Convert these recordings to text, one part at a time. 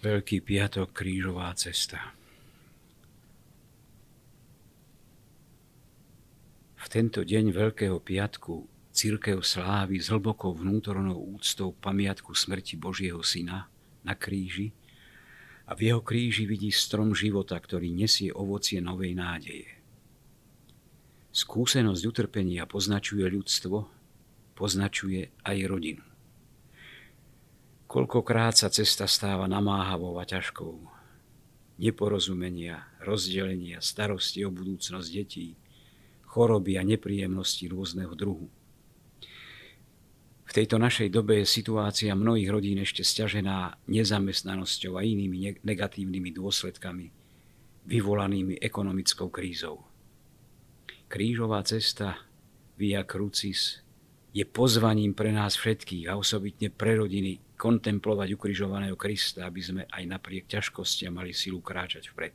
Veľký piatok, krížová cesta. V tento deň Veľkého piatku církev slávi s hlbokou vnútornou úctou pamiatku smrti Božieho Syna na kríži a v jeho kríži vidí strom života, ktorý nesie ovocie novej nádeje. Skúsenosť utrpenia poznačuje ľudstvo, poznačuje aj rodinu. Koľkokrát sa cesta stáva namáhavou a ťažkou. Neporozumenia, rozdelenia, starosti o budúcnosť detí, choroby a nepríjemnosti rôzneho druhu. V tejto našej dobe je situácia mnohých rodín ešte stiažená nezamestnanosťou a inými negatívnymi dôsledkami, vyvolanými ekonomickou krízou. Krížová cesta Via Crucis je pozvaním pre nás všetkých a osobitne pre rodiny kontemplovať ukrižovaného Krista, aby sme aj napriek ťažkostiam mali silu kráčať vpred.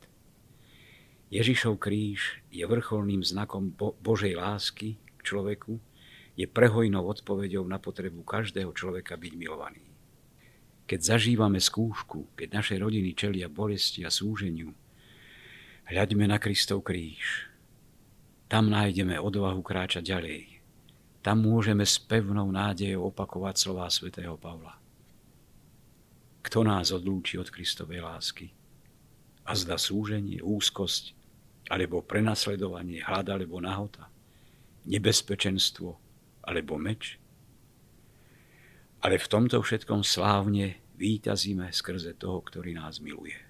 Ježišov kríž je vrcholným znakom Bo- Božej lásky k človeku, je prehojnou odpoveďou na potrebu každého človeka byť milovaný. Keď zažívame skúšku, keď naše rodiny čelia bolesti a súženiu, hľaďme na Kristov kríž. Tam nájdeme odvahu kráčať ďalej. Tam môžeme s pevnou nádejou opakovať slová svätého Pavla. Kto nás odlúči od Kristovej lásky? A zda súženie, úzkosť, alebo prenasledovanie, hlad alebo nahota, nebezpečenstvo alebo meč? Ale v tomto všetkom slávne výtazíme skrze toho, ktorý nás miluje.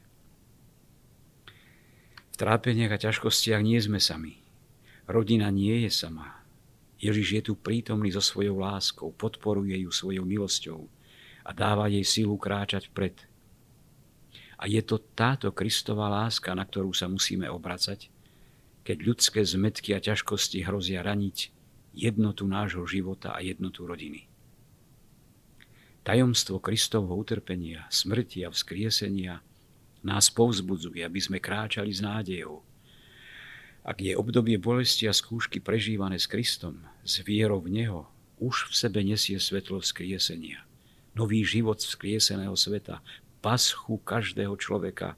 V trápeniach a ťažkostiach nie sme sami. Rodina nie je sama. Ježiš je tu prítomný so svojou láskou, podporuje ju svojou milosťou, a dáva jej silu kráčať vpred. A je to táto Kristová láska, na ktorú sa musíme obracať, keď ľudské zmetky a ťažkosti hrozia raniť jednotu nášho života a jednotu rodiny. Tajomstvo Kristovho utrpenia, smrti a vzkriesenia nás povzbudzuje, aby sme kráčali s nádejou. Ak je obdobie bolesti a skúšky prežívané s Kristom, s vierou v Neho, už v sebe nesie svetlo vzkriesenia nový život vzkrieseného sveta, paschu každého človeka,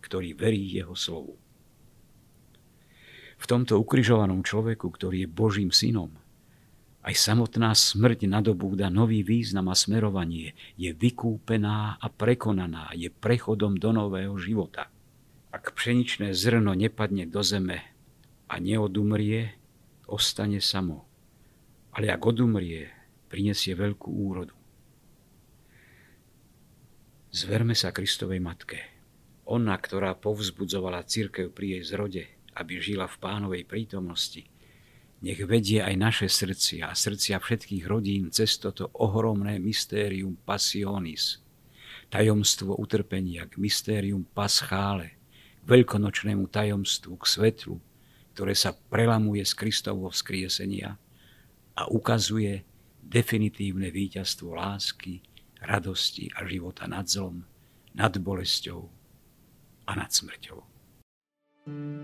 ktorý verí jeho slovu. V tomto ukrižovanom človeku, ktorý je Božím synom, aj samotná smrť nadobúda nový význam a smerovanie, je vykúpená a prekonaná, je prechodom do nového života. Ak pšeničné zrno nepadne do zeme a neodumrie, ostane samo. Ale ak odumrie, prinesie veľkú úrodu. Zverme sa Kristovej Matke. Ona, ktorá povzbudzovala církev pri jej zrode, aby žila v pánovej prítomnosti, nech vedie aj naše srdcia a srdcia všetkých rodín cez toto ohromné mystérium passionis, tajomstvo utrpenia k mystérium paschále, k veľkonočnému tajomstvu, k svetlu, ktoré sa prelamuje z Kristovho vzkriesenia a ukazuje definitívne víťazstvo lásky, radosti a života nad zlom, nad bolesťou a nad smrťou. thank you